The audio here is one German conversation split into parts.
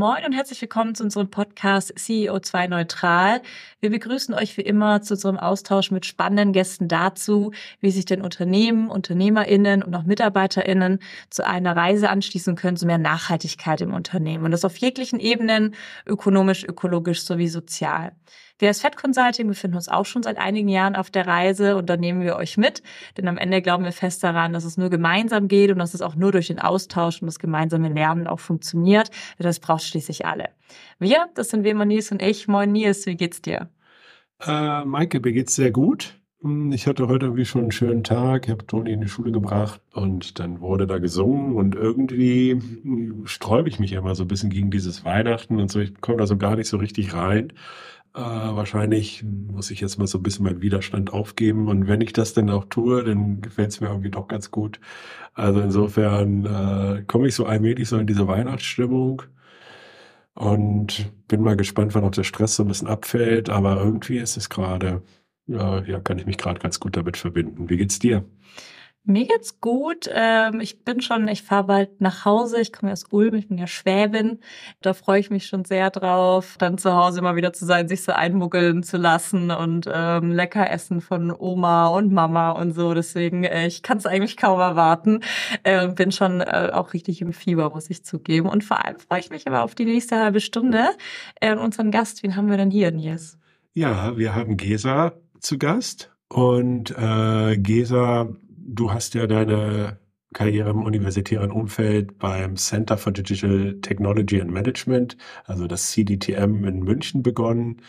Moin und herzlich willkommen zu unserem Podcast CEO2 Neutral. Wir begrüßen euch wie immer zu unserem Austausch mit spannenden Gästen dazu, wie sich denn Unternehmen, UnternehmerInnen und auch MitarbeiterInnen zu einer Reise anschließen können zu mehr Nachhaltigkeit im Unternehmen. Und das auf jeglichen Ebenen, ökonomisch, ökologisch sowie sozial. Wir als Fed Consulting befinden uns auch schon seit einigen Jahren auf der Reise und da nehmen wir euch mit, denn am Ende glauben wir fest daran, dass es nur gemeinsam geht und dass es auch nur durch den Austausch und das gemeinsame Lernen auch funktioniert. Das braucht schließlich alle. Wir, das sind immer Nils und ich. Moin Nils, wie geht's dir? Äh, Maike, mir geht's sehr gut. Hm, ich hatte heute irgendwie schon einen schönen Tag, habe Toni in die Schule gebracht und dann wurde da gesungen und irgendwie sträube ich mich immer so ein bisschen gegen dieses Weihnachten und so. Ich komme da so gar nicht so richtig rein. Äh, wahrscheinlich muss ich jetzt mal so ein bisschen meinen Widerstand aufgeben. Und wenn ich das dann auch tue, dann gefällt es mir irgendwie doch ganz gut. Also insofern äh, komme ich so allmählich so in diese Weihnachtsstimmung und bin mal gespannt, wann auch der Stress so ein bisschen abfällt. Aber irgendwie ist es gerade, ja, ja, kann ich mich gerade ganz gut damit verbinden. Wie geht's dir? Mir geht's gut. Ähm, ich bin schon, ich fahre bald nach Hause. Ich komme aus Ulm, ich bin ja Schwäbin. Da freue ich mich schon sehr drauf, dann zu Hause immer wieder zu sein, sich so einmuggeln zu lassen und ähm, lecker essen von Oma und Mama und so. Deswegen, äh, ich kann es eigentlich kaum erwarten. Äh, bin schon äh, auch richtig im Fieber, muss ich zugeben. Und vor allem freue ich mich aber auf die nächste halbe Stunde. Äh, unseren Gast, wen haben wir denn hier, Nils? Ja, wir haben Gesa zu Gast. Und äh, Gesa du hast ja deine Karriere im universitären Umfeld beim Center for Digital Technology and Management, also das CDTM in München begonnen,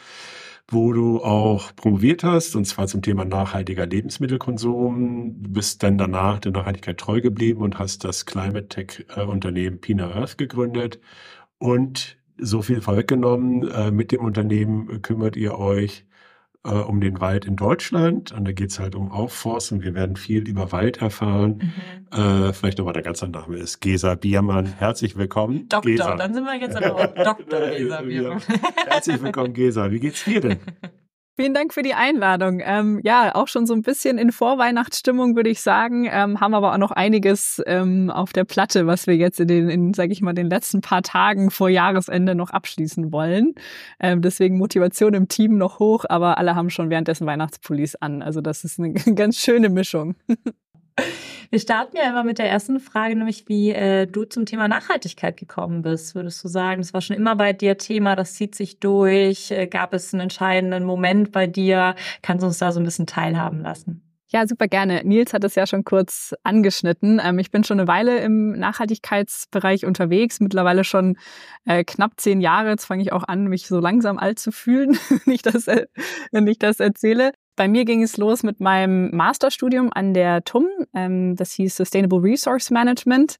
wo du auch promoviert hast, und zwar zum Thema nachhaltiger Lebensmittelkonsum. Du bist dann danach der Nachhaltigkeit treu geblieben und hast das Climate Tech Unternehmen Pina Earth gegründet. Und so viel vorweggenommen, äh, mit dem Unternehmen kümmert ihr euch äh, um den Wald in Deutschland. Und da geht es halt um Aufforsten. Wir werden viel über Wald erfahren. Mhm. Äh, vielleicht nochmal der ganze Name ist Gesa Biermann. Herzlich willkommen. Doktor, Gesa. dann sind wir jetzt aber Doktor Gesa Biermann. Herzlich willkommen, Gesa. Wie geht's dir denn? Vielen Dank für die Einladung. Ähm, ja, auch schon so ein bisschen in Vorweihnachtsstimmung, würde ich sagen, ähm, haben aber auch noch einiges ähm, auf der Platte, was wir jetzt in den, in, sag ich mal, den letzten paar Tagen vor Jahresende noch abschließen wollen. Ähm, deswegen Motivation im Team noch hoch, aber alle haben schon währenddessen Weihnachtspullis an. Also das ist eine ganz schöne Mischung. Wir starten ja immer mit der ersten Frage, nämlich wie äh, du zum Thema Nachhaltigkeit gekommen bist. Würdest du sagen, das war schon immer bei dir Thema, das zieht sich durch? Äh, gab es einen entscheidenden Moment bei dir? Kannst du uns da so ein bisschen teilhaben lassen? Ja, super gerne. Nils hat es ja schon kurz angeschnitten. Ähm, ich bin schon eine Weile im Nachhaltigkeitsbereich unterwegs, mittlerweile schon äh, knapp zehn Jahre. Jetzt fange ich auch an, mich so langsam alt zu fühlen, wenn ich das, äh, wenn ich das erzähle. Bei mir ging es los mit meinem Masterstudium an der TUM. Ähm, das hieß Sustainable Resource Management.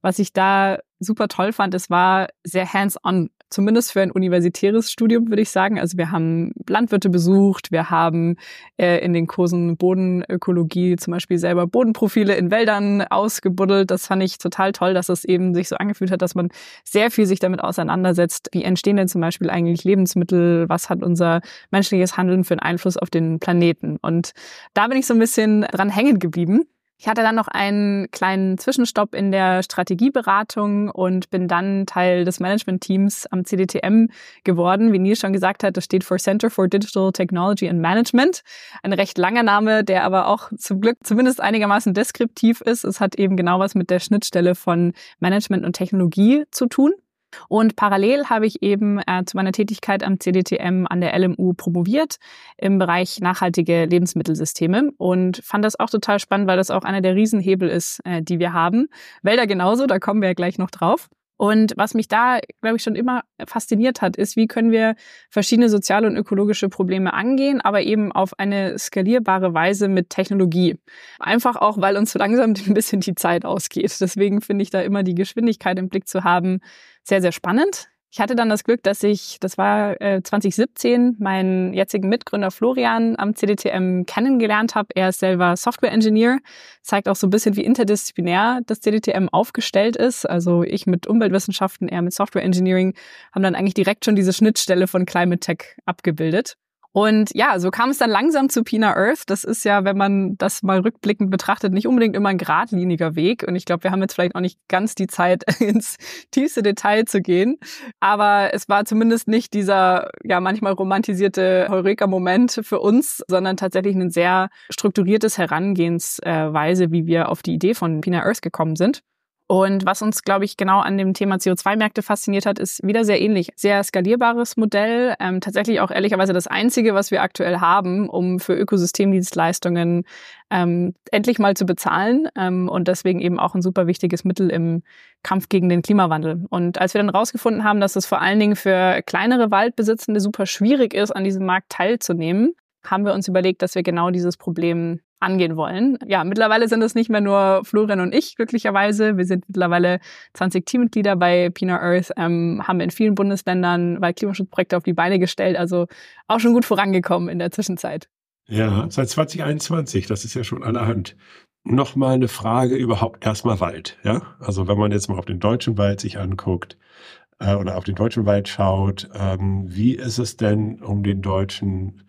Was ich da super toll fand, es war sehr hands-on zumindest für ein universitäres Studium, würde ich sagen. Also wir haben Landwirte besucht, wir haben äh, in den Kursen Bodenökologie zum Beispiel selber Bodenprofile in Wäldern ausgebuddelt. Das fand ich total toll, dass es eben sich so angefühlt hat, dass man sehr viel sich damit auseinandersetzt. Wie entstehen denn zum Beispiel eigentlich Lebensmittel? Was hat unser menschliches Handeln für einen Einfluss auf den Planeten? Und da bin ich so ein bisschen dran hängen geblieben. Ich hatte dann noch einen kleinen Zwischenstopp in der Strategieberatung und bin dann Teil des Management-Teams am CDTM geworden. Wie Nils schon gesagt hat, das steht für Center for Digital Technology and Management. Ein recht langer Name, der aber auch zum Glück zumindest einigermaßen deskriptiv ist. Es hat eben genau was mit der Schnittstelle von Management und Technologie zu tun. Und parallel habe ich eben äh, zu meiner Tätigkeit am CDTM an der LMU promoviert im Bereich nachhaltige Lebensmittelsysteme und fand das auch total spannend, weil das auch einer der Riesenhebel ist, äh, die wir haben. Wälder genauso, da kommen wir ja gleich noch drauf. Und was mich da, glaube ich, schon immer fasziniert hat, ist, wie können wir verschiedene soziale und ökologische Probleme angehen, aber eben auf eine skalierbare Weise mit Technologie. Einfach auch, weil uns so langsam ein bisschen die Zeit ausgeht. Deswegen finde ich da immer die Geschwindigkeit im Blick zu haben sehr, sehr spannend. Ich hatte dann das Glück, dass ich, das war äh, 2017, meinen jetzigen Mitgründer Florian am CDTM kennengelernt habe. Er ist selber Software Engineer, zeigt auch so ein bisschen, wie interdisziplinär das CDTM aufgestellt ist. Also ich mit Umweltwissenschaften, er mit Software Engineering, haben dann eigentlich direkt schon diese Schnittstelle von Climate Tech abgebildet. Und ja, so kam es dann langsam zu Pina Earth. Das ist ja, wenn man das mal rückblickend betrachtet, nicht unbedingt immer ein geradliniger Weg. Und ich glaube, wir haben jetzt vielleicht auch nicht ganz die Zeit, ins tiefste Detail zu gehen. Aber es war zumindest nicht dieser, ja, manchmal romantisierte Heureka-Moment für uns, sondern tatsächlich ein sehr strukturiertes Herangehensweise, wie wir auf die Idee von Pina Earth gekommen sind. Und was uns, glaube ich, genau an dem Thema CO2-Märkte fasziniert hat, ist wieder sehr ähnlich. Sehr skalierbares Modell. Ähm, tatsächlich auch ehrlicherweise das einzige, was wir aktuell haben, um für Ökosystemdienstleistungen ähm, endlich mal zu bezahlen. Ähm, und deswegen eben auch ein super wichtiges Mittel im Kampf gegen den Klimawandel. Und als wir dann rausgefunden haben, dass es vor allen Dingen für kleinere Waldbesitzende super schwierig ist, an diesem Markt teilzunehmen, haben wir uns überlegt, dass wir genau dieses Problem angehen wollen. Ja, mittlerweile sind es nicht mehr nur Florian und ich, glücklicherweise. Wir sind mittlerweile 20 Teammitglieder bei Pina Earth, ähm, haben in vielen Bundesländern Waldklimaschutzprojekte auf die Beine gestellt, also auch schon gut vorangekommen in der Zwischenzeit. Ja, seit 2021, das ist ja schon allerhand. Nochmal eine Frage überhaupt erstmal Wald, ja? Also wenn man jetzt mal auf den deutschen Wald sich anguckt, äh, oder auf den deutschen Wald schaut, ähm, wie ist es denn um den deutschen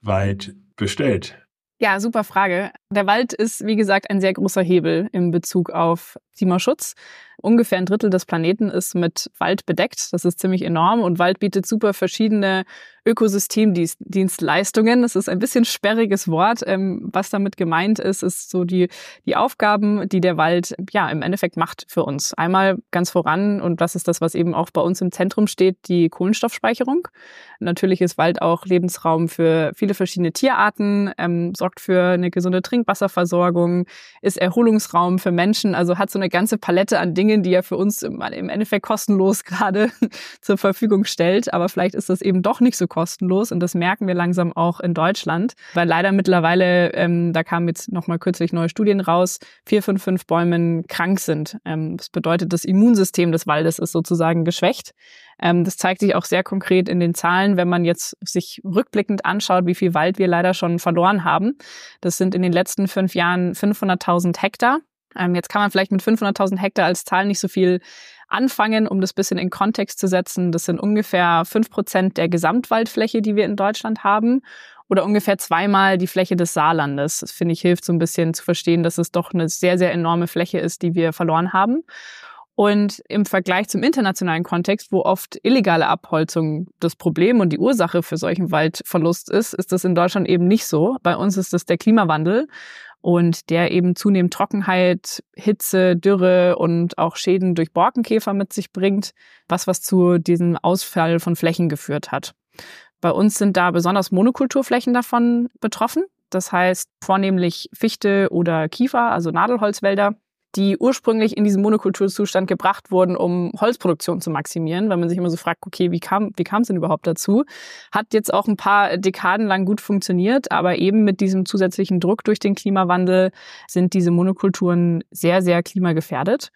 Wald bestellt? Ja, super Frage. Der Wald ist, wie gesagt, ein sehr großer Hebel im Bezug auf Klimaschutz. Ungefähr ein Drittel des Planeten ist mit Wald bedeckt. Das ist ziemlich enorm und Wald bietet super verschiedene Ökosystemdienstleistungen. Das ist ein bisschen sperriges Wort. Ähm, was damit gemeint ist, ist so die, die Aufgaben, die der Wald ja im Endeffekt macht für uns. Einmal ganz voran, und das ist das, was eben auch bei uns im Zentrum steht, die Kohlenstoffspeicherung. Natürlich ist Wald auch Lebensraum für viele verschiedene Tierarten, ähm, sorgt für eine gesunde Trinkwasserversorgung, ist Erholungsraum für Menschen, also hat so eine ganze Palette an Dingen, die er für uns im Endeffekt kostenlos gerade zur Verfügung stellt. Aber vielleicht ist das eben doch nicht so kostenlos und das merken wir langsam auch in Deutschland, weil leider mittlerweile, ähm, da kamen jetzt nochmal kürzlich neue Studien raus, vier von fünf Bäumen krank sind. Ähm, das bedeutet, das Immunsystem des Waldes ist sozusagen geschwächt. Ähm, das zeigt sich auch sehr konkret in den Zahlen, wenn man jetzt sich rückblickend anschaut, wie viel Wald wir leider schon verloren haben. Das sind in den letzten fünf Jahren 500.000 Hektar. Ähm, jetzt kann man vielleicht mit 500.000 Hektar als Zahl nicht so viel anfangen, um das bisschen in Kontext zu setzen. Das sind ungefähr fünf Prozent der Gesamtwaldfläche, die wir in Deutschland haben oder ungefähr zweimal die Fläche des Saarlandes. Das finde ich hilft so ein bisschen zu verstehen, dass es doch eine sehr, sehr enorme Fläche ist, die wir verloren haben. Und im Vergleich zum internationalen Kontext, wo oft illegale Abholzung das Problem und die Ursache für solchen Waldverlust ist, ist das in Deutschland eben nicht so. Bei uns ist das der Klimawandel und der eben zunehmend Trockenheit, Hitze, Dürre und auch Schäden durch Borkenkäfer mit sich bringt, was was zu diesem Ausfall von Flächen geführt hat. Bei uns sind da besonders Monokulturflächen davon betroffen. Das heißt vornehmlich Fichte oder Kiefer, also Nadelholzwälder die ursprünglich in diesen Monokulturzustand gebracht wurden, um Holzproduktion zu maximieren, weil man sich immer so fragt, okay, wie kam wie kam es denn überhaupt dazu? Hat jetzt auch ein paar Dekaden lang gut funktioniert, aber eben mit diesem zusätzlichen Druck durch den Klimawandel sind diese Monokulturen sehr sehr klimagefährdet.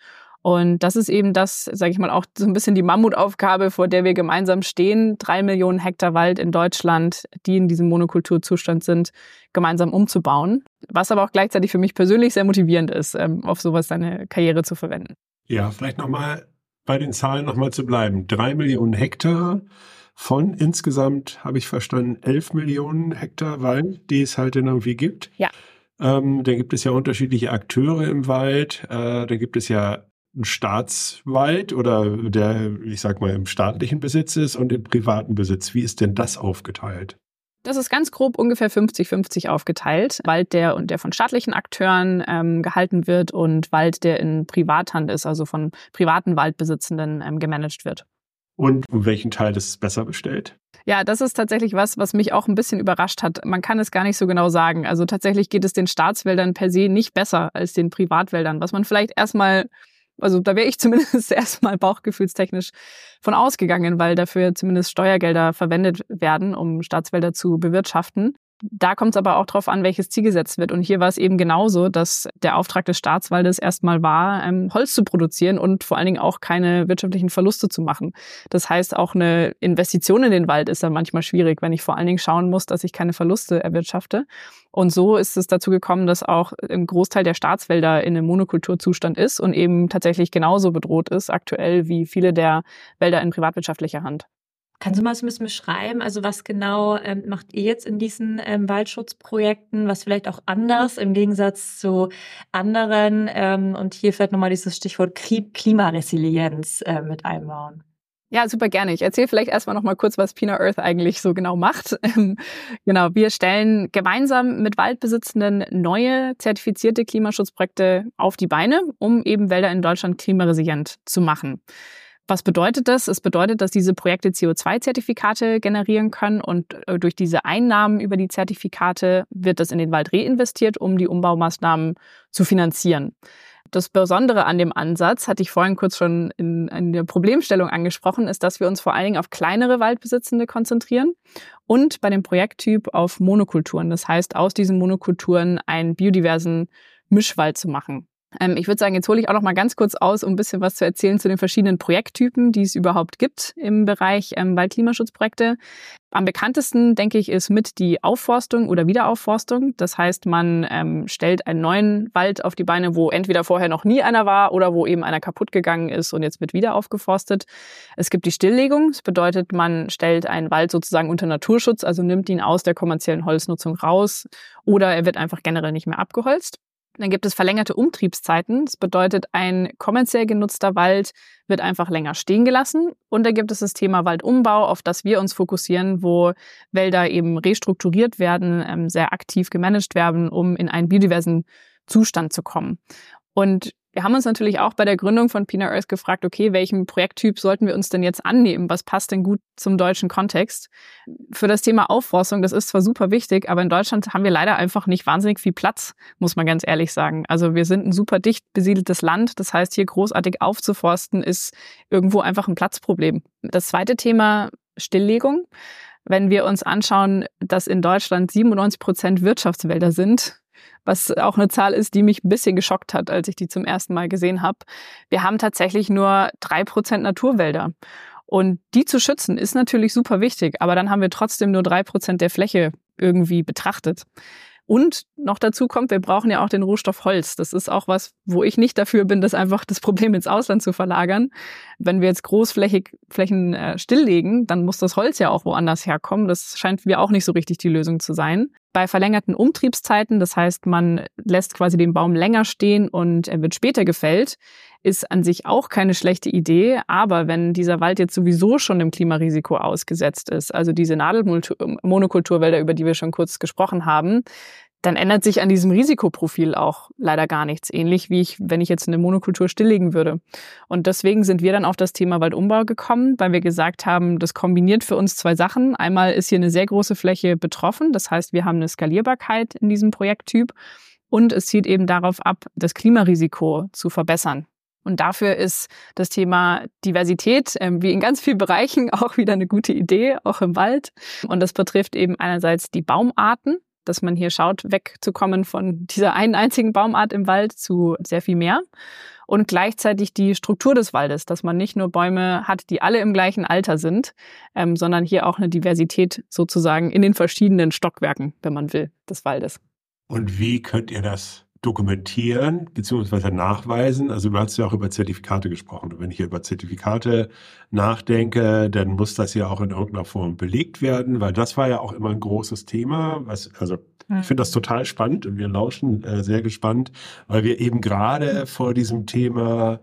Und das ist eben das, sage ich mal, auch so ein bisschen die Mammutaufgabe, vor der wir gemeinsam stehen, drei Millionen Hektar Wald in Deutschland, die in diesem Monokulturzustand sind, gemeinsam umzubauen. Was aber auch gleichzeitig für mich persönlich sehr motivierend ist, ähm, auf sowas seine Karriere zu verwenden. Ja, vielleicht nochmal bei den Zahlen nochmal zu bleiben. Drei Millionen Hektar von insgesamt, habe ich verstanden, elf Millionen Hektar Wald, die es halt irgendwie gibt. Ja. Ähm, da gibt es ja unterschiedliche Akteure im Wald. Äh, da gibt es ja ein Staatswald oder der, ich sag mal, im staatlichen Besitz ist und im privaten Besitz. Wie ist denn das aufgeteilt? Das ist ganz grob ungefähr 50-50 aufgeteilt. Wald, der und der von staatlichen Akteuren ähm, gehalten wird und Wald, der in Privathand ist, also von privaten Waldbesitzenden ähm, gemanagt wird. Und um welchen Teil ist es besser bestellt? Ja, das ist tatsächlich was, was mich auch ein bisschen überrascht hat. Man kann es gar nicht so genau sagen. Also tatsächlich geht es den Staatswäldern per se nicht besser als den Privatwäldern, was man vielleicht erstmal also da wäre ich zumindest erstmal bauchgefühlstechnisch von ausgegangen, weil dafür zumindest Steuergelder verwendet werden, um Staatswälder zu bewirtschaften. Da kommt es aber auch darauf an, welches Ziel gesetzt wird. Und hier war es eben genauso, dass der Auftrag des Staatswaldes erstmal war, ähm, Holz zu produzieren und vor allen Dingen auch keine wirtschaftlichen Verluste zu machen. Das heißt, auch eine Investition in den Wald ist dann manchmal schwierig, wenn ich vor allen Dingen schauen muss, dass ich keine Verluste erwirtschafte. Und so ist es dazu gekommen, dass auch im Großteil der Staatswälder in einem Monokulturzustand ist und eben tatsächlich genauso bedroht ist aktuell wie viele der Wälder in privatwirtschaftlicher Hand. Kannst du mal so ein bisschen beschreiben, also was genau ähm, macht ihr jetzt in diesen ähm, Waldschutzprojekten, was vielleicht auch anders im Gegensatz zu anderen ähm, und hier vielleicht nochmal dieses Stichwort Klimaresilienz äh, mit einbauen? Ja, super gerne. Ich erzähle vielleicht erstmal noch mal kurz, was Pina Earth eigentlich so genau macht. Ähm, genau, wir stellen gemeinsam mit Waldbesitzenden neue zertifizierte Klimaschutzprojekte auf die Beine, um eben Wälder in Deutschland klimaresilient zu machen. Was bedeutet das? Es bedeutet, dass diese Projekte CO2-Zertifikate generieren können und äh, durch diese Einnahmen über die Zertifikate wird das in den Wald reinvestiert, um die Umbaumaßnahmen zu finanzieren. Das Besondere an dem Ansatz, hatte ich vorhin kurz schon in, in der Problemstellung angesprochen, ist, dass wir uns vor allen Dingen auf kleinere Waldbesitzende konzentrieren und bei dem Projekttyp auf Monokulturen. Das heißt, aus diesen Monokulturen einen biodiversen Mischwald zu machen. Ähm, ich würde sagen, jetzt hole ich auch noch mal ganz kurz aus, um ein bisschen was zu erzählen zu den verschiedenen Projekttypen, die es überhaupt gibt im Bereich ähm, Waldklimaschutzprojekte. Am bekanntesten, denke ich, ist mit die Aufforstung oder Wiederaufforstung. Das heißt, man ähm, stellt einen neuen Wald auf die Beine, wo entweder vorher noch nie einer war oder wo eben einer kaputt gegangen ist und jetzt wird wieder aufgeforstet. Es gibt die Stilllegung. Das bedeutet, man stellt einen Wald sozusagen unter Naturschutz, also nimmt ihn aus der kommerziellen Holznutzung raus oder er wird einfach generell nicht mehr abgeholzt. Dann gibt es verlängerte Umtriebszeiten. Das bedeutet, ein kommerziell genutzter Wald wird einfach länger stehen gelassen. Und dann gibt es das Thema Waldumbau, auf das wir uns fokussieren, wo Wälder eben restrukturiert werden, ähm, sehr aktiv gemanagt werden, um in einen biodiversen Zustand zu kommen. Und wir haben uns natürlich auch bei der Gründung von Pina Earth gefragt, okay, welchen Projekttyp sollten wir uns denn jetzt annehmen? Was passt denn gut zum deutschen Kontext? Für das Thema Aufforstung, das ist zwar super wichtig, aber in Deutschland haben wir leider einfach nicht wahnsinnig viel Platz, muss man ganz ehrlich sagen. Also wir sind ein super dicht besiedeltes Land. Das heißt, hier großartig aufzuforsten ist irgendwo einfach ein Platzproblem. Das zweite Thema, Stilllegung. Wenn wir uns anschauen, dass in Deutschland 97 Prozent Wirtschaftswälder sind, was auch eine Zahl ist, die mich ein bisschen geschockt hat, als ich die zum ersten Mal gesehen habe. Wir haben tatsächlich nur drei Prozent Naturwälder. Und die zu schützen ist natürlich super wichtig, aber dann haben wir trotzdem nur drei Prozent der Fläche irgendwie betrachtet. Und noch dazu kommt, wir brauchen ja auch den Rohstoff Holz. Das ist auch was, wo ich nicht dafür bin, das einfach das Problem ins Ausland zu verlagern. Wenn wir jetzt großflächig Flächen äh, stilllegen, dann muss das Holz ja auch woanders herkommen. Das scheint mir auch nicht so richtig die Lösung zu sein. Bei verlängerten Umtriebszeiten, das heißt, man lässt quasi den Baum länger stehen und er wird später gefällt, ist an sich auch keine schlechte Idee. Aber wenn dieser Wald jetzt sowieso schon dem Klimarisiko ausgesetzt ist, also diese Nadelmonokulturwälder, über die wir schon kurz gesprochen haben, dann ändert sich an diesem Risikoprofil auch leider gar nichts. Ähnlich wie ich, wenn ich jetzt eine Monokultur stilllegen würde. Und deswegen sind wir dann auf das Thema Waldumbau gekommen, weil wir gesagt haben, das kombiniert für uns zwei Sachen. Einmal ist hier eine sehr große Fläche betroffen. Das heißt, wir haben eine Skalierbarkeit in diesem Projekttyp. Und es zielt eben darauf ab, das Klimarisiko zu verbessern. Und dafür ist das Thema Diversität, äh, wie in ganz vielen Bereichen, auch wieder eine gute Idee, auch im Wald. Und das betrifft eben einerseits die Baumarten, dass man hier schaut, wegzukommen von dieser einen einzigen Baumart im Wald zu sehr viel mehr. Und gleichzeitig die Struktur des Waldes, dass man nicht nur Bäume hat, die alle im gleichen Alter sind, ähm, sondern hier auch eine Diversität sozusagen in den verschiedenen Stockwerken, wenn man will, des Waldes. Und wie könnt ihr das dokumentieren bzw. nachweisen. Also du hast ja auch über Zertifikate gesprochen. Und wenn ich hier über Zertifikate nachdenke, dann muss das ja auch in irgendeiner Form belegt werden, weil das war ja auch immer ein großes Thema. Was, also ich finde das total spannend und wir lauschen äh, sehr gespannt, weil wir eben gerade vor diesem Thema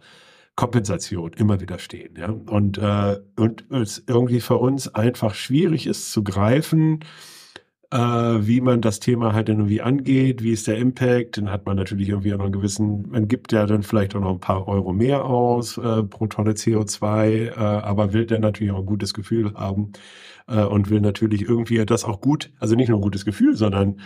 Kompensation immer wieder stehen. Ja? Und, äh, und es irgendwie für uns einfach schwierig ist zu greifen, äh, wie man das Thema halt irgendwie angeht, wie ist der Impact, dann hat man natürlich irgendwie auch noch einen gewissen, man gibt ja dann vielleicht auch noch ein paar Euro mehr aus äh, pro Tonne CO2, äh, aber will dann natürlich auch ein gutes Gefühl haben äh, und will natürlich irgendwie das auch gut, also nicht nur ein gutes Gefühl, sondern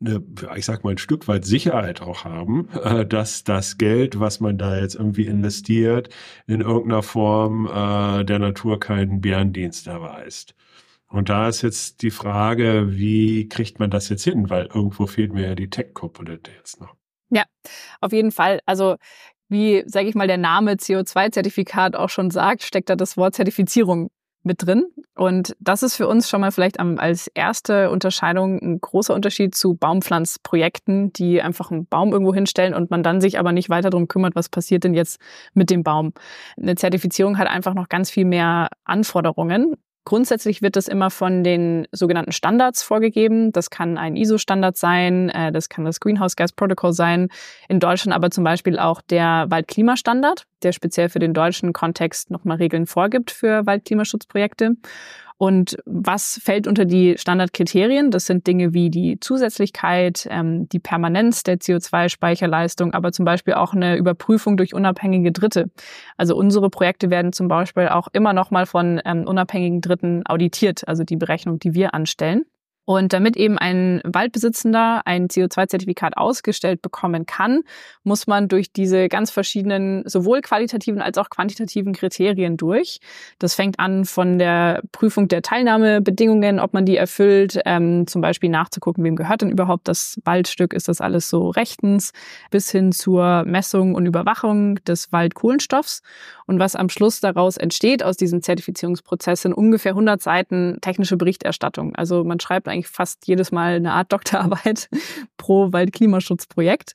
eine, ich sag mal, ein Stück weit Sicherheit auch haben, äh, dass das Geld, was man da jetzt irgendwie investiert, in irgendeiner Form äh, der Natur keinen Bärendienst erweist. Und da ist jetzt die Frage, wie kriegt man das jetzt hin? Weil irgendwo fehlt mir ja die Tech-Komponente jetzt noch. Ja, auf jeden Fall. Also wie, sage ich mal, der Name CO2-Zertifikat auch schon sagt, steckt da das Wort Zertifizierung mit drin. Und das ist für uns schon mal vielleicht als erste Unterscheidung ein großer Unterschied zu Baumpflanzprojekten, die einfach einen Baum irgendwo hinstellen und man dann sich aber nicht weiter darum kümmert, was passiert denn jetzt mit dem Baum. Eine Zertifizierung hat einfach noch ganz viel mehr Anforderungen Grundsätzlich wird das immer von den sogenannten Standards vorgegeben. Das kann ein ISO-Standard sein, äh, das kann das Greenhouse Gas Protocol sein. In Deutschland aber zum Beispiel auch der Waldklimastandard, der speziell für den deutschen Kontext nochmal Regeln vorgibt für Waldklimaschutzprojekte. Und was fällt unter die Standardkriterien? Das sind Dinge wie die Zusätzlichkeit, ähm, die Permanenz der CO2-Speicherleistung, aber zum Beispiel auch eine Überprüfung durch unabhängige Dritte. Also unsere Projekte werden zum Beispiel auch immer noch mal von ähm, unabhängigen Dritten auditiert, also die Berechnung, die wir anstellen. Und damit eben ein Waldbesitzender ein CO2-Zertifikat ausgestellt bekommen kann, muss man durch diese ganz verschiedenen, sowohl qualitativen als auch quantitativen Kriterien durch. Das fängt an von der Prüfung der Teilnahmebedingungen, ob man die erfüllt, ähm, zum Beispiel nachzugucken, wem gehört denn überhaupt das Waldstück, ist das alles so rechtens, bis hin zur Messung und Überwachung des Waldkohlenstoffs. Und was am Schluss daraus entsteht aus diesem Zertifizierungsprozess sind ungefähr 100 Seiten technische Berichterstattung. Also man schreibt eigentlich fast jedes Mal eine Art Doktorarbeit pro Waldklimaschutzprojekt.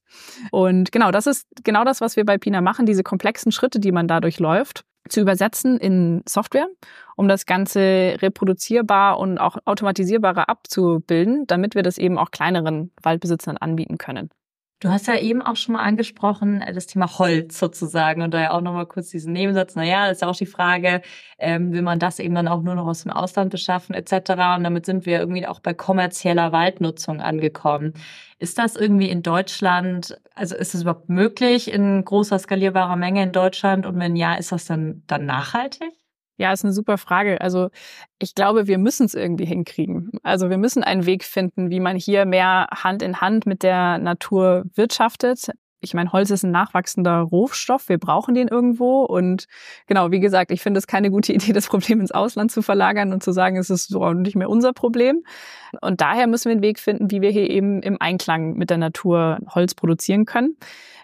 Und genau, das ist genau das, was wir bei Pina machen, diese komplexen Schritte, die man dadurch läuft, zu übersetzen in Software, um das Ganze reproduzierbar und auch automatisierbarer abzubilden, damit wir das eben auch kleineren Waldbesitzern anbieten können. Du hast ja eben auch schon mal angesprochen, äh, das Thema Holz sozusagen und da ja auch nochmal kurz diesen Nebensatz, naja, ist ja auch die Frage, ähm, will man das eben dann auch nur noch aus dem Ausland beschaffen etc. Und damit sind wir irgendwie auch bei kommerzieller Waldnutzung angekommen. Ist das irgendwie in Deutschland, also ist es überhaupt möglich in großer skalierbarer Menge in Deutschland und wenn ja, ist das dann, dann nachhaltig? Ja, ist eine super Frage. Also ich glaube, wir müssen es irgendwie hinkriegen. Also wir müssen einen Weg finden, wie man hier mehr Hand in Hand mit der Natur wirtschaftet ich meine, Holz ist ein nachwachsender Rohstoff, wir brauchen den irgendwo. Und genau, wie gesagt, ich finde es keine gute Idee, das Problem ins Ausland zu verlagern und zu sagen, es ist so nicht mehr unser Problem. Und daher müssen wir einen Weg finden, wie wir hier eben im Einklang mit der Natur Holz produzieren können.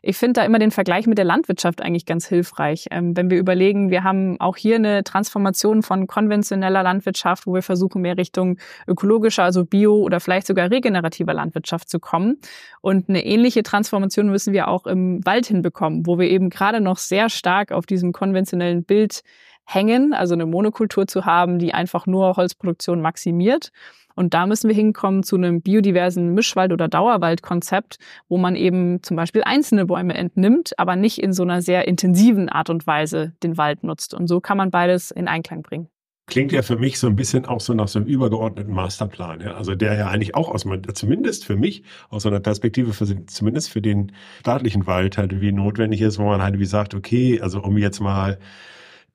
Ich finde da immer den Vergleich mit der Landwirtschaft eigentlich ganz hilfreich. Ähm, wenn wir überlegen, wir haben auch hier eine Transformation von konventioneller Landwirtschaft, wo wir versuchen, mehr Richtung ökologischer, also bio oder vielleicht sogar regenerativer Landwirtschaft zu kommen. Und eine ähnliche Transformation müssen wir auch im Wald hinbekommen, wo wir eben gerade noch sehr stark auf diesem konventionellen Bild hängen, also eine Monokultur zu haben, die einfach nur Holzproduktion maximiert. Und da müssen wir hinkommen zu einem biodiversen Mischwald- oder Dauerwaldkonzept, wo man eben zum Beispiel einzelne Bäume entnimmt, aber nicht in so einer sehr intensiven Art und Weise den Wald nutzt. Und so kann man beides in Einklang bringen. Klingt ja für mich so ein bisschen auch so nach so einem übergeordneten Masterplan, ja. Also der ja eigentlich auch aus zumindest für mich aus so einer Perspektive für zumindest für den staatlichen Wald halt wie notwendig ist, wo man halt wie sagt, okay, also um jetzt mal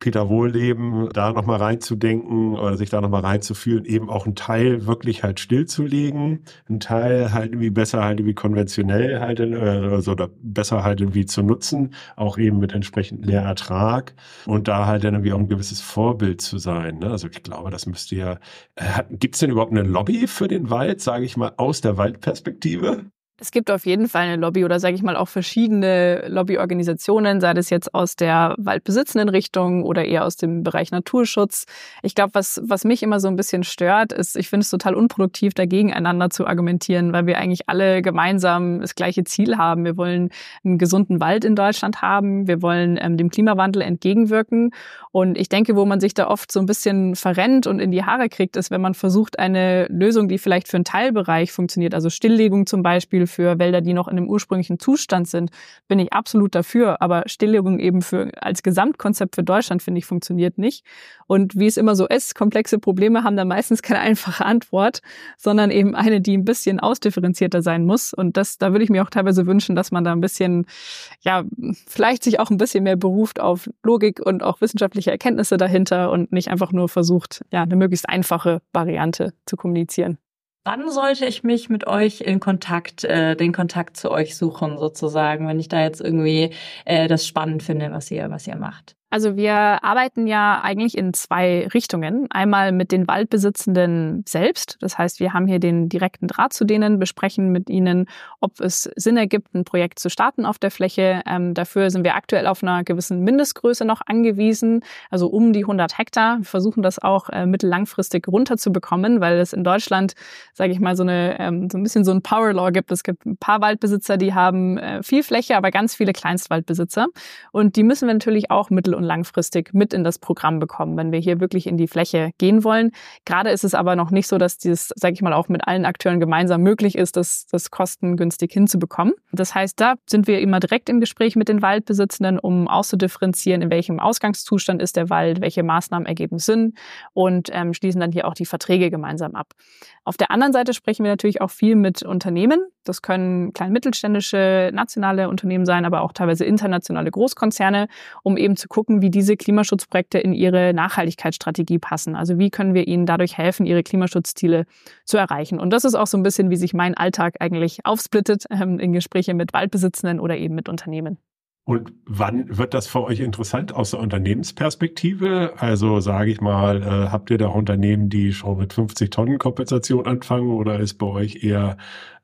Peter Wohlleben da nochmal reinzudenken oder sich da nochmal reinzufühlen, eben auch einen Teil wirklich halt stillzulegen, einen Teil halt irgendwie besser halt irgendwie konventionell halt äh, also oder besser halt irgendwie zu nutzen, auch eben mit entsprechendem Lehrertrag und da halt dann irgendwie auch ein gewisses Vorbild zu sein. Ne? Also ich glaube, das müsste ja, äh, gibt es denn überhaupt eine Lobby für den Wald, sage ich mal, aus der Waldperspektive? Es gibt auf jeden Fall eine Lobby oder sage ich mal auch verschiedene Lobbyorganisationen, sei das jetzt aus der waldbesitzenden Richtung oder eher aus dem Bereich Naturschutz. Ich glaube, was, was mich immer so ein bisschen stört, ist, ich finde es total unproduktiv, dagegen einander zu argumentieren, weil wir eigentlich alle gemeinsam das gleiche Ziel haben. Wir wollen einen gesunden Wald in Deutschland haben, wir wollen ähm, dem Klimawandel entgegenwirken. Und ich denke, wo man sich da oft so ein bisschen verrennt und in die Haare kriegt, ist, wenn man versucht, eine Lösung, die vielleicht für einen Teilbereich funktioniert, also Stilllegung zum Beispiel, für Wälder, die noch in dem ursprünglichen Zustand sind, bin ich absolut dafür. Aber Stilllegung eben für, als Gesamtkonzept für Deutschland, finde ich, funktioniert nicht. Und wie es immer so ist, komplexe Probleme haben da meistens keine einfache Antwort, sondern eben eine, die ein bisschen ausdifferenzierter sein muss. Und das, da würde ich mir auch teilweise wünschen, dass man da ein bisschen, ja, vielleicht sich auch ein bisschen mehr beruft auf Logik und auch wissenschaftliche Erkenntnisse dahinter und nicht einfach nur versucht, ja, eine möglichst einfache Variante zu kommunizieren. Wann sollte ich mich mit euch in Kontakt, äh, den Kontakt zu euch suchen, sozusagen, wenn ich da jetzt irgendwie äh, das spannend finde, was ihr, was ihr macht? Also wir arbeiten ja eigentlich in zwei Richtungen. Einmal mit den Waldbesitzenden selbst. Das heißt, wir haben hier den direkten Draht zu denen, besprechen mit ihnen, ob es Sinn ergibt, ein Projekt zu starten auf der Fläche. Ähm, dafür sind wir aktuell auf einer gewissen Mindestgröße noch angewiesen, also um die 100 Hektar. Wir versuchen das auch äh, mittellangfristig runterzubekommen, weil es in Deutschland, sage ich mal, so, eine, ähm, so ein bisschen so ein Power Law gibt. Es gibt ein paar Waldbesitzer, die haben äh, viel Fläche, aber ganz viele Kleinstwaldbesitzer. Und die müssen wir natürlich auch mittel- und langfristig mit in das Programm bekommen, wenn wir hier wirklich in die Fläche gehen wollen. Gerade ist es aber noch nicht so, dass dieses, sage ich mal, auch mit allen Akteuren gemeinsam möglich ist, das, das kostengünstig hinzubekommen. Das heißt, da sind wir immer direkt im Gespräch mit den Waldbesitzenden, um auszudifferenzieren, in welchem Ausgangszustand ist der Wald, welche Maßnahmen ergeben Sinn und ähm, schließen dann hier auch die Verträge gemeinsam ab. Auf der anderen Seite sprechen wir natürlich auch viel mit Unternehmen. Das können klein mittelständische, nationale Unternehmen sein, aber auch teilweise internationale Großkonzerne, um eben zu gucken, wie diese Klimaschutzprojekte in ihre Nachhaltigkeitsstrategie passen. Also wie können wir ihnen dadurch helfen, ihre Klimaschutzziele zu erreichen. Und das ist auch so ein bisschen, wie sich mein Alltag eigentlich aufsplittet ähm, in Gespräche mit Waldbesitzenden oder eben mit Unternehmen. Und wann wird das für euch interessant aus der Unternehmensperspektive? Also sage ich mal, äh, habt ihr da Unternehmen, die schon mit 50 Tonnen Kompensation anfangen oder ist bei euch eher,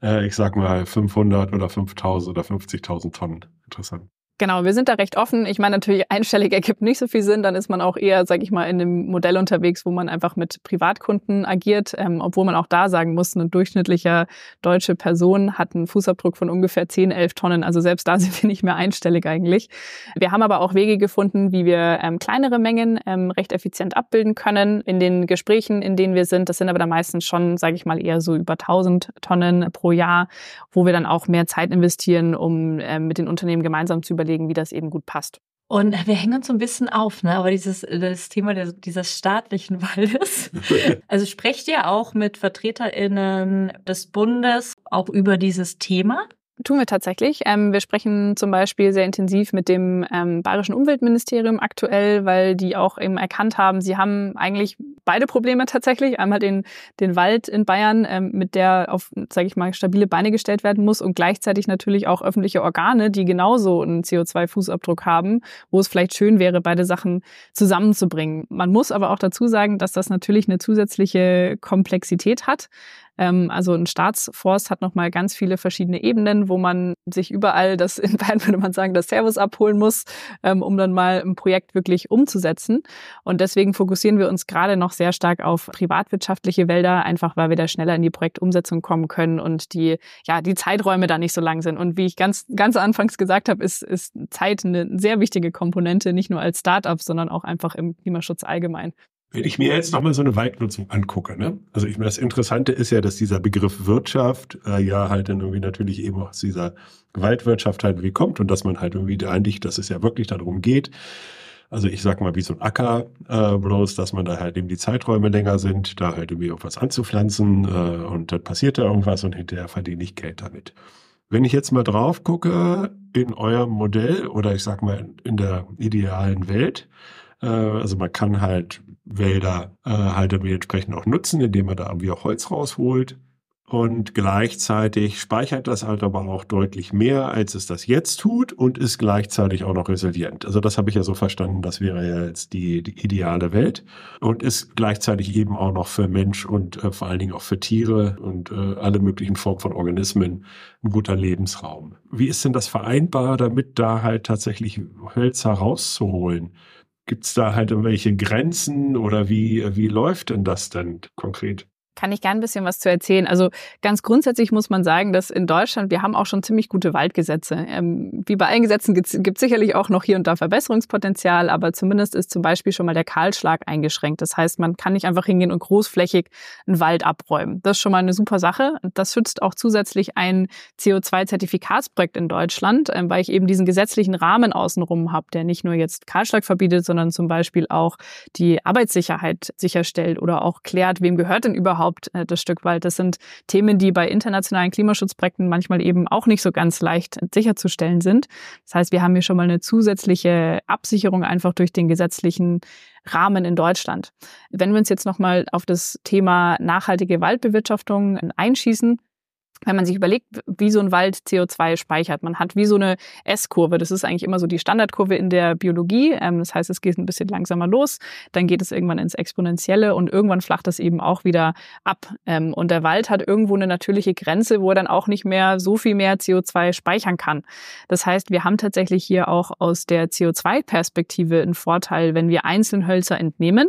äh, ich sag mal, 500 oder 5000 oder 50.000 Tonnen interessant? Genau, wir sind da recht offen. Ich meine natürlich, einstellig ergibt nicht so viel Sinn. Dann ist man auch eher, sage ich mal, in einem Modell unterwegs, wo man einfach mit Privatkunden agiert, ähm, obwohl man auch da sagen muss, eine durchschnittliche deutsche Person hat einen Fußabdruck von ungefähr 10, 11 Tonnen. Also selbst da sind wir nicht mehr einstellig eigentlich. Wir haben aber auch Wege gefunden, wie wir ähm, kleinere Mengen ähm, recht effizient abbilden können in den Gesprächen, in denen wir sind. Das sind aber dann meistens schon, sage ich mal, eher so über 1000 Tonnen pro Jahr, wo wir dann auch mehr Zeit investieren, um ähm, mit den Unternehmen gemeinsam zu überlegen, überlegen, wie das eben gut passt. Und wir hängen uns so ein bisschen auf, ne? Aber dieses das Thema der, dieses staatlichen Waldes. Also sprecht ihr auch mit VertreterInnen des Bundes auch über dieses Thema? Tun wir tatsächlich. Ähm, wir sprechen zum Beispiel sehr intensiv mit dem ähm, Bayerischen Umweltministerium aktuell, weil die auch eben erkannt haben, sie haben eigentlich beide Probleme tatsächlich. Einmal den, den Wald in Bayern, ähm, mit der auf, sage ich mal, stabile Beine gestellt werden muss und gleichzeitig natürlich auch öffentliche Organe, die genauso einen CO2-Fußabdruck haben, wo es vielleicht schön wäre, beide Sachen zusammenzubringen. Man muss aber auch dazu sagen, dass das natürlich eine zusätzliche Komplexität hat. Ähm, also ein Staatsforst hat nochmal ganz viele verschiedene Ebenen, wo man sich überall das, in Bayern würde man sagen, das Servus abholen muss, ähm, um dann mal ein Projekt wirklich umzusetzen. Und deswegen fokussieren wir uns gerade noch sehr stark auf privatwirtschaftliche Wälder, einfach weil wir da schneller in die Projektumsetzung kommen können und die, ja, die Zeiträume da nicht so lang sind. Und wie ich ganz, ganz anfangs gesagt habe, ist, ist Zeit eine sehr wichtige Komponente, nicht nur als Startup, sondern auch einfach im Klimaschutz allgemein. Wenn ich mir jetzt nochmal so eine Waldnutzung angucke, ne? also ich meine, das Interessante ist ja, dass dieser Begriff Wirtschaft äh, ja halt dann irgendwie natürlich eben aus dieser Waldwirtschaft halt wie kommt und dass man halt irgendwie eigentlich, dass es ja wirklich darum geht, also ich sag mal wie so ein Acker, äh, bloß, dass man da halt eben die Zeiträume länger sind, da halt irgendwie irgendwas anzupflanzen äh, und dann passiert da irgendwas und hinterher verdiene ich Geld damit. Wenn ich jetzt mal drauf gucke in eurem Modell oder ich sag mal in der idealen Welt, also man kann halt Wälder äh, halt entsprechend auch nutzen, indem man da irgendwie auch Holz rausholt. Und gleichzeitig speichert das halt aber auch deutlich mehr, als es das jetzt tut und ist gleichzeitig auch noch resilient. Also das habe ich ja so verstanden, das wäre ja jetzt die, die ideale Welt und ist gleichzeitig eben auch noch für Mensch und äh, vor allen Dingen auch für Tiere und äh, alle möglichen Formen von Organismen ein guter Lebensraum. Wie ist denn das vereinbar, damit da halt tatsächlich Hölzer rauszuholen? Gibt es da halt irgendwelche Grenzen oder wie, wie läuft denn das denn konkret? Kann ich gern ein bisschen was zu erzählen. Also ganz grundsätzlich muss man sagen, dass in Deutschland, wir haben auch schon ziemlich gute Waldgesetze. Ähm, wie bei allen Gesetzen gibt es sicherlich auch noch hier und da Verbesserungspotenzial, aber zumindest ist zum Beispiel schon mal der Kahlschlag eingeschränkt. Das heißt, man kann nicht einfach hingehen und großflächig einen Wald abräumen. Das ist schon mal eine super Sache. Das schützt auch zusätzlich ein CO2-Zertifikatsprojekt in Deutschland, ähm, weil ich eben diesen gesetzlichen Rahmen außenrum habe, der nicht nur jetzt Kahlschlag verbietet, sondern zum Beispiel auch die Arbeitssicherheit sicherstellt oder auch klärt, wem gehört denn überhaupt überhaupt äh, das Stück Wald. Das sind Themen, die bei internationalen Klimaschutzprojekten manchmal eben auch nicht so ganz leicht sicherzustellen sind. Das heißt, wir haben hier schon mal eine zusätzliche Absicherung einfach durch den gesetzlichen Rahmen in Deutschland. Wenn wir uns jetzt nochmal auf das Thema nachhaltige Waldbewirtschaftung einschießen, wenn man sich überlegt, wie so ein Wald CO2 speichert. Man hat wie so eine S-Kurve. Das ist eigentlich immer so die Standardkurve in der Biologie. Ähm, das heißt, es geht ein bisschen langsamer los, dann geht es irgendwann ins Exponentielle und irgendwann flacht es eben auch wieder ab. Ähm, und der Wald hat irgendwo eine natürliche Grenze, wo er dann auch nicht mehr so viel mehr CO2 speichern kann. Das heißt, wir haben tatsächlich hier auch aus der CO2-Perspektive einen Vorteil, wenn wir Einzelhölzer entnehmen,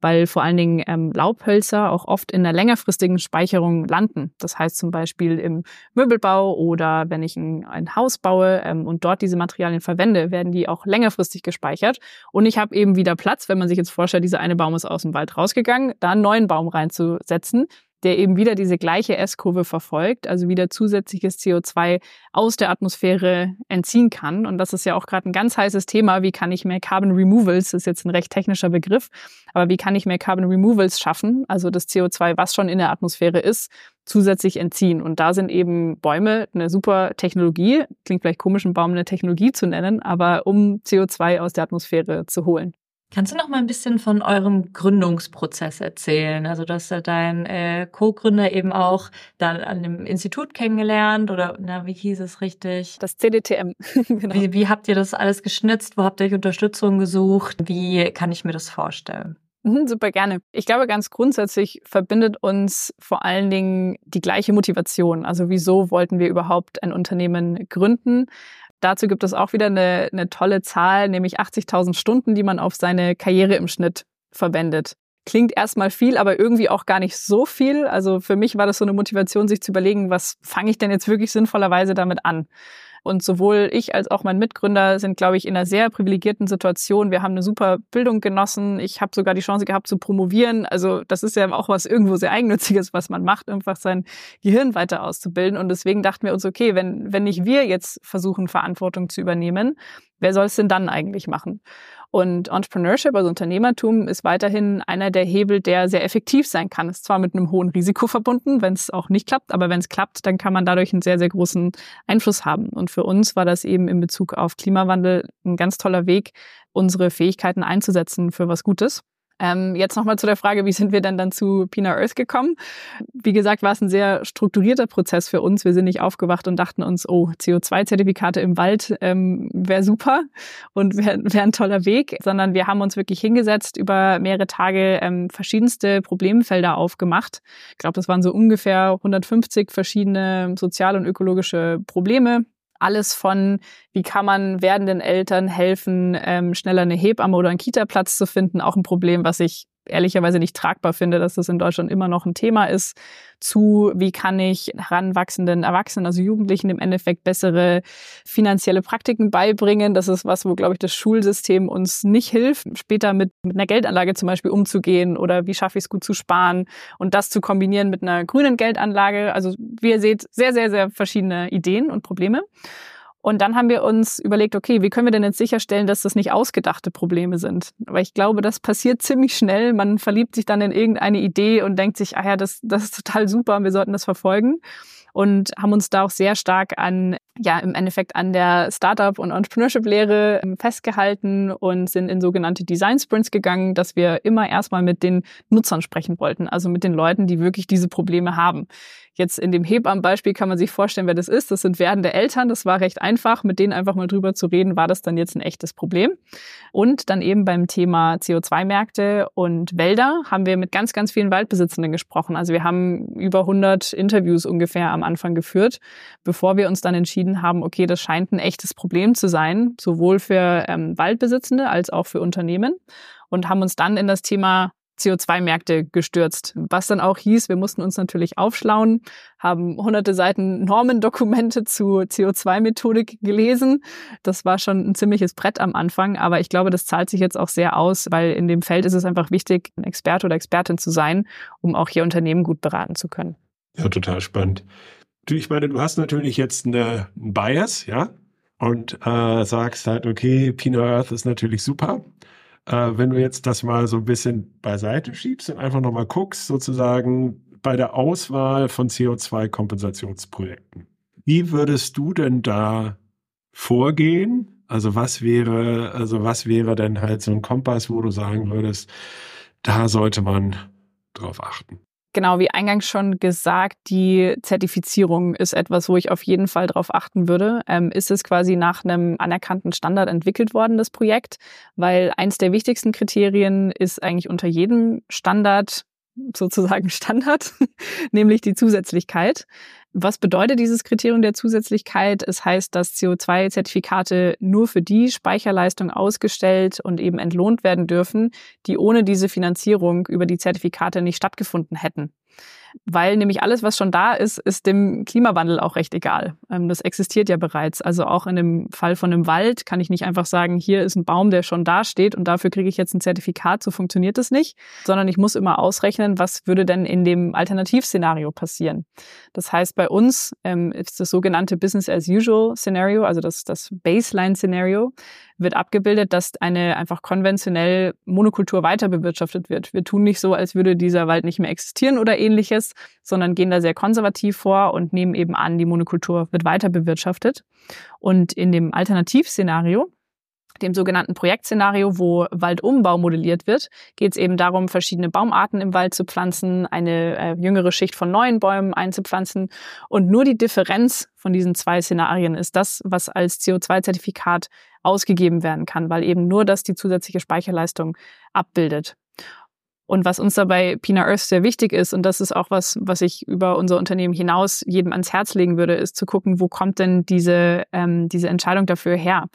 weil vor allen Dingen ähm, Laubhölzer auch oft in einer längerfristigen Speicherung landen. Das heißt zum Beispiel, Beispiel im Möbelbau oder wenn ich ein, ein Haus baue ähm, und dort diese Materialien verwende, werden die auch längerfristig gespeichert. Und ich habe eben wieder Platz, wenn man sich jetzt vorstellt, dieser eine Baum ist aus dem Wald rausgegangen, da einen neuen Baum reinzusetzen, der eben wieder diese gleiche S-Kurve verfolgt, also wieder zusätzliches CO2 aus der Atmosphäre entziehen kann. Und das ist ja auch gerade ein ganz heißes Thema. Wie kann ich mehr Carbon Removals, ist jetzt ein recht technischer Begriff, aber wie kann ich mehr Carbon Removals schaffen, also das CO2, was schon in der Atmosphäre ist, zusätzlich entziehen. Und da sind eben Bäume eine super Technologie. Klingt vielleicht komisch, einen Baum eine Technologie zu nennen, aber um CO2 aus der Atmosphäre zu holen. Kannst du noch mal ein bisschen von eurem Gründungsprozess erzählen? Also, du hast ja dein äh, Co-Gründer eben auch da an dem Institut kennengelernt oder na, wie hieß es richtig? Das CDTM. genau. wie, wie habt ihr das alles geschnitzt? Wo habt ihr euch Unterstützung gesucht? Wie kann ich mir das vorstellen? Mhm, super gerne. Ich glaube, ganz grundsätzlich verbindet uns vor allen Dingen die gleiche Motivation. Also wieso wollten wir überhaupt ein Unternehmen gründen? Dazu gibt es auch wieder eine, eine tolle Zahl, nämlich 80.000 Stunden, die man auf seine Karriere im Schnitt verwendet. Klingt erstmal viel, aber irgendwie auch gar nicht so viel. Also für mich war das so eine Motivation, sich zu überlegen, was fange ich denn jetzt wirklich sinnvollerweise damit an? Und sowohl ich als auch mein Mitgründer sind, glaube ich, in einer sehr privilegierten Situation. Wir haben eine super Bildung genossen. Ich habe sogar die Chance gehabt zu promovieren. Also das ist ja auch was irgendwo sehr eigennütziges, was man macht, einfach sein Gehirn weiter auszubilden. Und deswegen dachten wir uns, okay, wenn, wenn nicht wir jetzt versuchen, Verantwortung zu übernehmen, wer soll es denn dann eigentlich machen? Und Entrepreneurship, also Unternehmertum, ist weiterhin einer der Hebel, der sehr effektiv sein kann. Ist zwar mit einem hohen Risiko verbunden, wenn es auch nicht klappt, aber wenn es klappt, dann kann man dadurch einen sehr, sehr großen Einfluss haben. Und für uns war das eben in Bezug auf Klimawandel ein ganz toller Weg, unsere Fähigkeiten einzusetzen für was Gutes. Ähm, jetzt nochmal zu der Frage, wie sind wir denn dann zu Pina Earth gekommen? Wie gesagt, war es ein sehr strukturierter Prozess für uns. Wir sind nicht aufgewacht und dachten uns, oh, CO2-Zertifikate im Wald ähm, wäre super und wäre wär ein toller Weg, sondern wir haben uns wirklich hingesetzt, über mehrere Tage ähm, verschiedenste Problemfelder aufgemacht. Ich glaube, das waren so ungefähr 150 verschiedene soziale und ökologische Probleme, alles von, wie kann man werdenden Eltern helfen, ähm, schneller eine Hebamme oder einen Kita-Platz zu finden, auch ein Problem, was ich ehrlicherweise nicht tragbar finde, dass das in Deutschland immer noch ein Thema ist, zu wie kann ich heranwachsenden Erwachsenen, also Jugendlichen im Endeffekt bessere finanzielle Praktiken beibringen. Das ist was, wo, glaube ich, das Schulsystem uns nicht hilft, später mit, mit einer Geldanlage zum Beispiel umzugehen oder wie schaffe ich es gut zu sparen und das zu kombinieren mit einer grünen Geldanlage. Also wie ihr seht, sehr, sehr, sehr verschiedene Ideen und Probleme. Und dann haben wir uns überlegt, okay, wie können wir denn jetzt sicherstellen, dass das nicht ausgedachte Probleme sind? Weil ich glaube, das passiert ziemlich schnell. Man verliebt sich dann in irgendeine Idee und denkt sich, ah ja, das, das ist total super, wir sollten das verfolgen und haben uns da auch sehr stark an, ja, im Endeffekt an der Startup- und Entrepreneurship-Lehre ähm, festgehalten und sind in sogenannte Design Sprints gegangen, dass wir immer erstmal mit den Nutzern sprechen wollten, also mit den Leuten, die wirklich diese Probleme haben. Jetzt in dem Hebammenbeispiel kann man sich vorstellen, wer das ist. Das sind werdende Eltern. Das war recht einfach, mit denen einfach mal drüber zu reden, war das dann jetzt ein echtes Problem. Und dann eben beim Thema CO2-Märkte und Wälder haben wir mit ganz, ganz vielen Waldbesitzenden gesprochen. Also wir haben über 100 Interviews ungefähr am Anfang geführt, bevor wir uns dann entschieden haben, okay, das scheint ein echtes Problem zu sein, sowohl für ähm, Waldbesitzende als auch für Unternehmen und haben uns dann in das Thema CO2-Märkte gestürzt. Was dann auch hieß, wir mussten uns natürlich aufschlauen, haben hunderte Seiten Normendokumente zu CO2-Methodik gelesen. Das war schon ein ziemliches Brett am Anfang, aber ich glaube, das zahlt sich jetzt auch sehr aus, weil in dem Feld ist es einfach wichtig, ein Experte oder Expertin zu sein, um auch hier Unternehmen gut beraten zu können. Ja, total spannend. Du, ich meine, du hast natürlich jetzt eine, einen Bias, ja, und äh, sagst halt, okay, Pina Earth ist natürlich super. Äh, wenn du jetzt das mal so ein bisschen beiseite schiebst und einfach nochmal guckst, sozusagen bei der Auswahl von CO2-Kompensationsprojekten. Wie würdest du denn da vorgehen? Also was wäre, also was wäre denn halt so ein Kompass, wo du sagen würdest, da sollte man drauf achten? Genau, wie eingangs schon gesagt, die Zertifizierung ist etwas, wo ich auf jeden Fall darauf achten würde. Ähm, ist es quasi nach einem anerkannten Standard entwickelt worden, das Projekt? Weil eins der wichtigsten Kriterien ist eigentlich unter jedem Standard sozusagen Standard, nämlich die Zusätzlichkeit. Was bedeutet dieses Kriterium der Zusätzlichkeit? Es heißt, dass CO2-Zertifikate nur für die Speicherleistung ausgestellt und eben entlohnt werden dürfen, die ohne diese Finanzierung über die Zertifikate nicht stattgefunden hätten. Weil nämlich alles, was schon da ist, ist dem Klimawandel auch recht egal. Ähm, das existiert ja bereits. Also auch in dem Fall von einem Wald kann ich nicht einfach sagen, hier ist ein Baum, der schon da steht und dafür kriege ich jetzt ein Zertifikat. So funktioniert das nicht, sondern ich muss immer ausrechnen, was würde denn in dem Alternativszenario passieren. Das heißt, bei uns ähm, ist das sogenannte Business as usual Szenario, also das, das Baseline Szenario, wird abgebildet, dass eine einfach konventionell Monokultur weiter bewirtschaftet wird. Wir tun nicht so, als würde dieser Wald nicht mehr existieren oder ähnliches, sondern gehen da sehr konservativ vor und nehmen eben an, die Monokultur wird weiter bewirtschaftet. Und in dem Alternativszenario dem sogenannten Projektszenario, wo Waldumbau modelliert wird, geht es eben darum, verschiedene Baumarten im Wald zu pflanzen, eine äh, jüngere Schicht von neuen Bäumen einzupflanzen. Und nur die Differenz von diesen zwei Szenarien ist das, was als CO2-Zertifikat ausgegeben werden kann, weil eben nur das die zusätzliche Speicherleistung abbildet. Und was uns dabei Pina Earth sehr wichtig ist, und das ist auch was, was ich über unser Unternehmen hinaus jedem ans Herz legen würde, ist zu gucken, wo kommt denn diese, ähm, diese Entscheidung dafür her?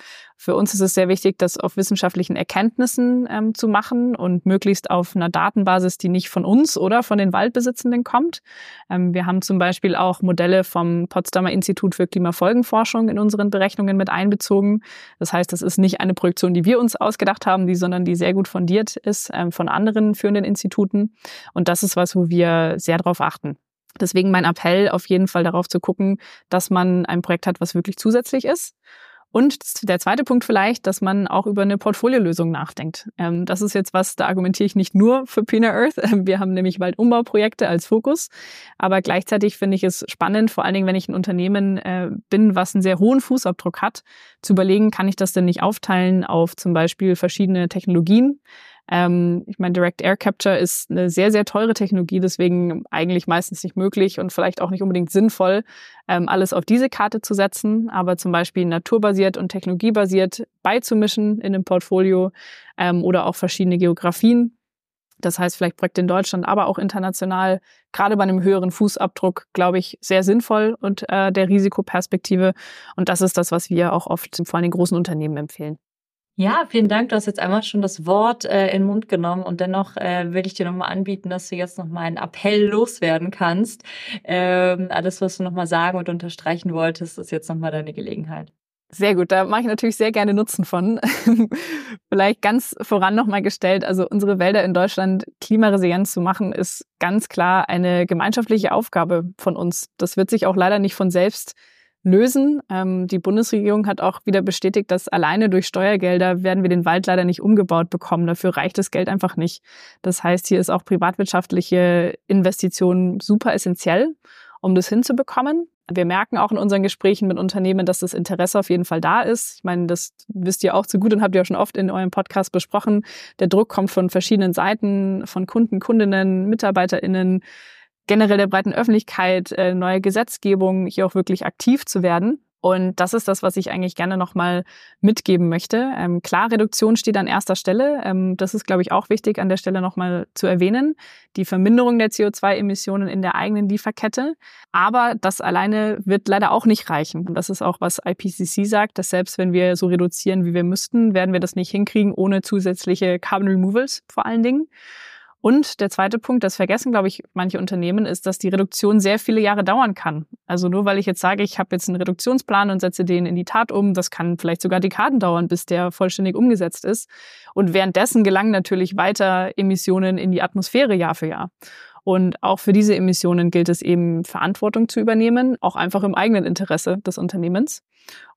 Für uns ist es sehr wichtig, das auf wissenschaftlichen Erkenntnissen ähm, zu machen und möglichst auf einer Datenbasis, die nicht von uns oder von den Waldbesitzenden kommt. Ähm, wir haben zum Beispiel auch Modelle vom Potsdamer Institut für Klimafolgenforschung in unseren Berechnungen mit einbezogen. Das heißt, das ist nicht eine Projektion, die wir uns ausgedacht haben, die, sondern die sehr gut fundiert ist ähm, von anderen führenden Instituten. Und das ist was, wo wir sehr darauf achten. Deswegen mein Appell, auf jeden Fall darauf zu gucken, dass man ein Projekt hat, was wirklich zusätzlich ist und der zweite Punkt vielleicht, dass man auch über eine Portfoliolösung nachdenkt. Ähm, das ist jetzt was, da argumentiere ich nicht nur für Pina Earth. Wir haben nämlich Waldumbauprojekte als Fokus. Aber gleichzeitig finde ich es spannend, vor allen Dingen, wenn ich ein Unternehmen äh, bin, was einen sehr hohen Fußabdruck hat, zu überlegen, kann ich das denn nicht aufteilen auf zum Beispiel verschiedene Technologien? Ähm, ich meine, Direct Air Capture ist eine sehr, sehr teure Technologie, deswegen eigentlich meistens nicht möglich und vielleicht auch nicht unbedingt sinnvoll, ähm, alles auf diese Karte zu setzen, aber zum Beispiel naturbasiert und technologiebasiert beizumischen in einem Portfolio ähm, oder auch verschiedene Geografien. Das heißt, vielleicht Projekte in Deutschland, aber auch international, gerade bei einem höheren Fußabdruck, glaube ich, sehr sinnvoll und äh, der Risikoperspektive. Und das ist das, was wir auch oft vor allem großen Unternehmen empfehlen. Ja, vielen Dank. Du hast jetzt einmal schon das Wort äh, in den Mund genommen und dennoch äh, will ich dir nochmal anbieten, dass du jetzt nochmal einen Appell loswerden kannst. Ähm, alles, was du nochmal sagen und unterstreichen wolltest, ist jetzt nochmal deine Gelegenheit. Sehr gut, da mache ich natürlich sehr gerne Nutzen von. Vielleicht ganz voran nochmal gestellt, also unsere Wälder in Deutschland klimaresilient zu machen, ist ganz klar eine gemeinschaftliche Aufgabe von uns. Das wird sich auch leider nicht von selbst lösen. Ähm, die Bundesregierung hat auch wieder bestätigt, dass alleine durch Steuergelder werden wir den Wald leider nicht umgebaut bekommen. Dafür reicht das Geld einfach nicht. Das heißt, hier ist auch privatwirtschaftliche Investition super essentiell, um das hinzubekommen. Wir merken auch in unseren Gesprächen mit Unternehmen, dass das Interesse auf jeden Fall da ist. Ich meine, das wisst ihr auch zu gut und habt ihr auch schon oft in eurem Podcast besprochen. Der Druck kommt von verschiedenen Seiten, von Kunden, Kundinnen, MitarbeiterInnen, generell der breiten Öffentlichkeit, äh, neue Gesetzgebung, hier auch wirklich aktiv zu werden. Und das ist das, was ich eigentlich gerne nochmal mitgeben möchte. Ähm, klar, Reduktion steht an erster Stelle. Ähm, das ist, glaube ich, auch wichtig an der Stelle nochmal zu erwähnen. Die Verminderung der CO2-Emissionen in der eigenen Lieferkette. Aber das alleine wird leider auch nicht reichen. Und das ist auch, was IPCC sagt, dass selbst wenn wir so reduzieren, wie wir müssten, werden wir das nicht hinkriegen ohne zusätzliche Carbon Removals vor allen Dingen. Und der zweite Punkt, das vergessen, glaube ich, manche Unternehmen, ist, dass die Reduktion sehr viele Jahre dauern kann. Also nur weil ich jetzt sage, ich habe jetzt einen Reduktionsplan und setze den in die Tat um, das kann vielleicht sogar Dekaden dauern, bis der vollständig umgesetzt ist. Und währenddessen gelangen natürlich weiter Emissionen in die Atmosphäre Jahr für Jahr. Und auch für diese Emissionen gilt es eben, Verantwortung zu übernehmen, auch einfach im eigenen Interesse des Unternehmens.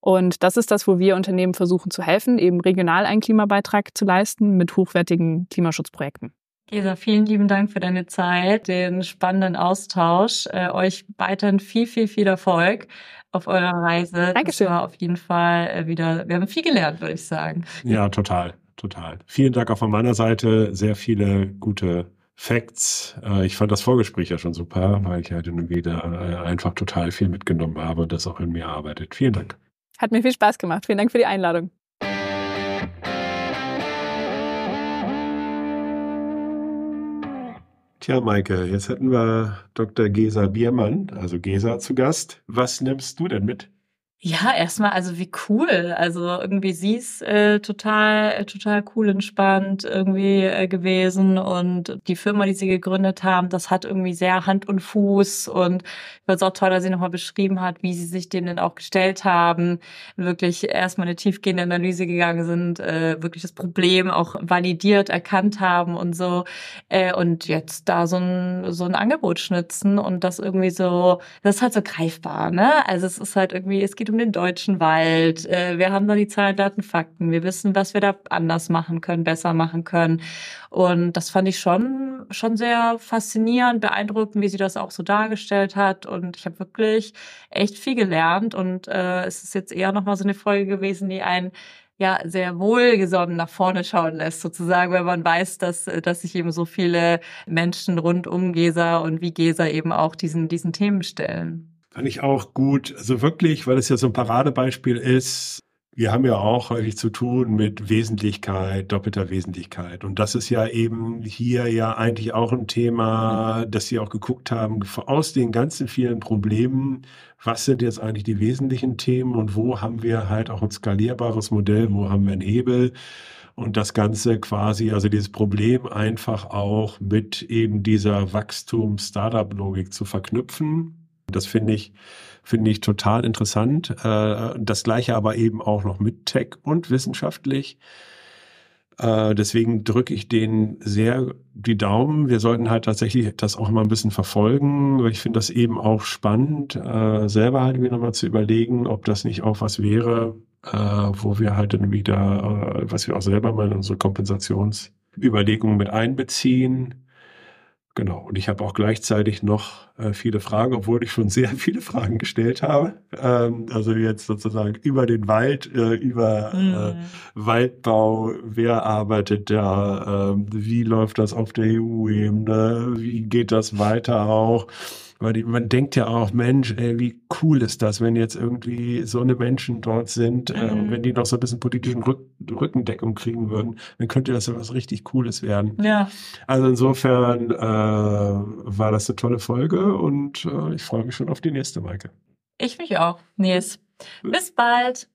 Und das ist das, wo wir Unternehmen versuchen zu helfen, eben regional einen Klimabeitrag zu leisten mit hochwertigen Klimaschutzprojekten. Gesa, vielen lieben Dank für deine Zeit, den spannenden Austausch. Äh, euch weiterhin viel, viel, viel Erfolg auf eurer Reise. Dankeschön. Das war auf jeden Fall äh, wieder, wir haben viel gelernt, würde ich sagen. Ja, total, total. Vielen Dank auch von meiner Seite. Sehr viele gute Facts. Äh, ich fand das Vorgespräch ja schon super, weil ich halt wieder äh, einfach total viel mitgenommen habe und das auch in mir arbeitet. Vielen Dank. Hat mir viel Spaß gemacht. Vielen Dank für die Einladung. Tja, Maike, jetzt hätten wir Dr. Gesa Biermann, also Gesa, zu Gast. Was nimmst du denn mit? Ja, erstmal, also wie cool. Also irgendwie sie ist äh, total, äh, total cool entspannt irgendwie äh, gewesen und die Firma, die sie gegründet haben, das hat irgendwie sehr Hand und Fuß und ich fand es auch toll, dass sie nochmal beschrieben hat, wie sie sich dem denn auch gestellt haben, wirklich erstmal eine tiefgehende Analyse gegangen sind, äh, wirklich das Problem auch validiert, erkannt haben und so äh, und jetzt da so ein, so ein Angebot schnitzen und das irgendwie so, das ist halt so greifbar, ne? Also es ist halt irgendwie, es geht um den deutschen Wald. Äh, wir haben da die Zahlen, Daten, Fakten. Wir wissen, was wir da anders machen können, besser machen können. Und das fand ich schon, schon sehr faszinierend, beeindruckend, wie sie das auch so dargestellt hat. Und ich habe wirklich echt viel gelernt. Und äh, es ist jetzt eher nochmal so eine Folge gewesen, die einen ja sehr wohlgesonnen nach vorne schauen lässt, sozusagen, wenn man weiß, dass, dass sich eben so viele Menschen rund um Gesa und wie Gesa eben auch diesen, diesen Themen stellen. Fand ich auch gut. Also wirklich, weil es ja so ein Paradebeispiel ist. Wir haben ja auch häufig zu tun mit Wesentlichkeit, doppelter Wesentlichkeit. Und das ist ja eben hier ja eigentlich auch ein Thema, dass Sie auch geguckt haben, aus den ganzen vielen Problemen, was sind jetzt eigentlich die wesentlichen Themen und wo haben wir halt auch ein skalierbares Modell, wo haben wir einen Hebel? und das Ganze quasi, also dieses Problem einfach auch mit eben dieser Wachstum-Startup-Logik zu verknüpfen das finde ich, finde ich total interessant. Äh, das gleiche aber eben auch noch mit Tech und wissenschaftlich. Äh, deswegen drücke ich denen sehr die Daumen. Wir sollten halt tatsächlich das auch mal ein bisschen verfolgen. Ich finde das eben auch spannend, äh, selber halt wieder mal zu überlegen, ob das nicht auch was wäre, wo wir halt dann wieder, was wir auch selber mal in unsere Kompensationsüberlegungen mit einbeziehen Genau. Und ich habe auch gleichzeitig noch äh, viele Fragen, obwohl ich schon sehr viele Fragen gestellt habe. Ähm, also jetzt sozusagen über den Wald, äh, über mhm. äh, Waldbau, wer arbeitet da, äh, wie läuft das auf der EU-Ebene, wie geht das weiter auch weil die, man denkt ja auch, Mensch, ey, wie cool ist das, wenn jetzt irgendwie so eine Menschen dort sind äh, und wenn die noch so ein bisschen politischen Rück Rückendeckung kriegen würden, dann könnte das ja was richtig Cooles werden. Ja. Also insofern äh, war das eine tolle Folge und äh, ich freue mich schon auf die nächste, Maike. Ich mich auch, Nils. Bis bald.